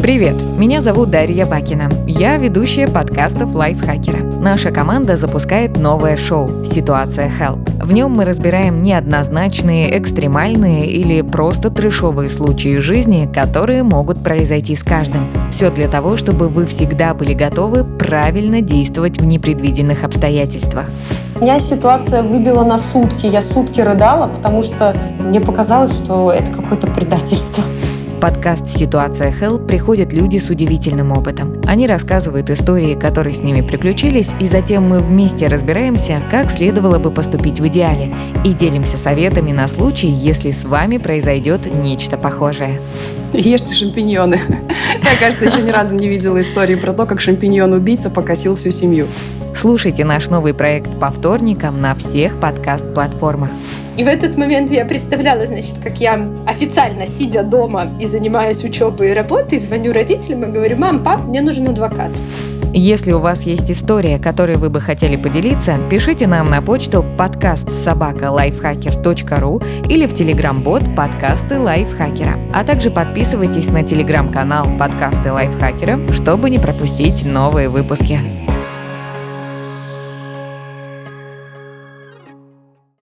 Привет, меня зовут Дарья Бакина. Я ведущая подкастов Лайфхакера. Наша команда запускает новое шоу «Ситуация Help». В нем мы разбираем неоднозначные, экстремальные или просто трешовые случаи жизни, которые могут произойти с каждым. Все для того, чтобы вы всегда были готовы правильно действовать в непредвиденных обстоятельствах. Меня ситуация выбила на сутки. Я сутки рыдала, потому что мне показалось, что это какое-то предательство. В подкаст «Ситуация Hell» приходят люди с удивительным опытом. Они рассказывают истории, которые с ними приключились, и затем мы вместе разбираемся, как следовало бы поступить в идеале, и делимся советами на случай, если с вами произойдет нечто похожее. Ешьте шампиньоны. Я, кажется, еще ни разу не видела истории про то, как шампиньон-убийца покосил всю семью. Слушайте наш новый проект по вторникам на всех подкаст-платформах. И в этот момент я представляла, значит, как я официально, сидя дома и занимаясь учебой и работой, звоню родителям и говорю, мам, пап, мне нужен адвокат. Если у вас есть история, которой вы бы хотели поделиться, пишите нам на почту подкаст собака лайфхакер.ру или в телеграм-бот подкасты лайфхакера. А также подписывайтесь на телеграм-канал подкасты лайфхакера, чтобы не пропустить новые выпуски.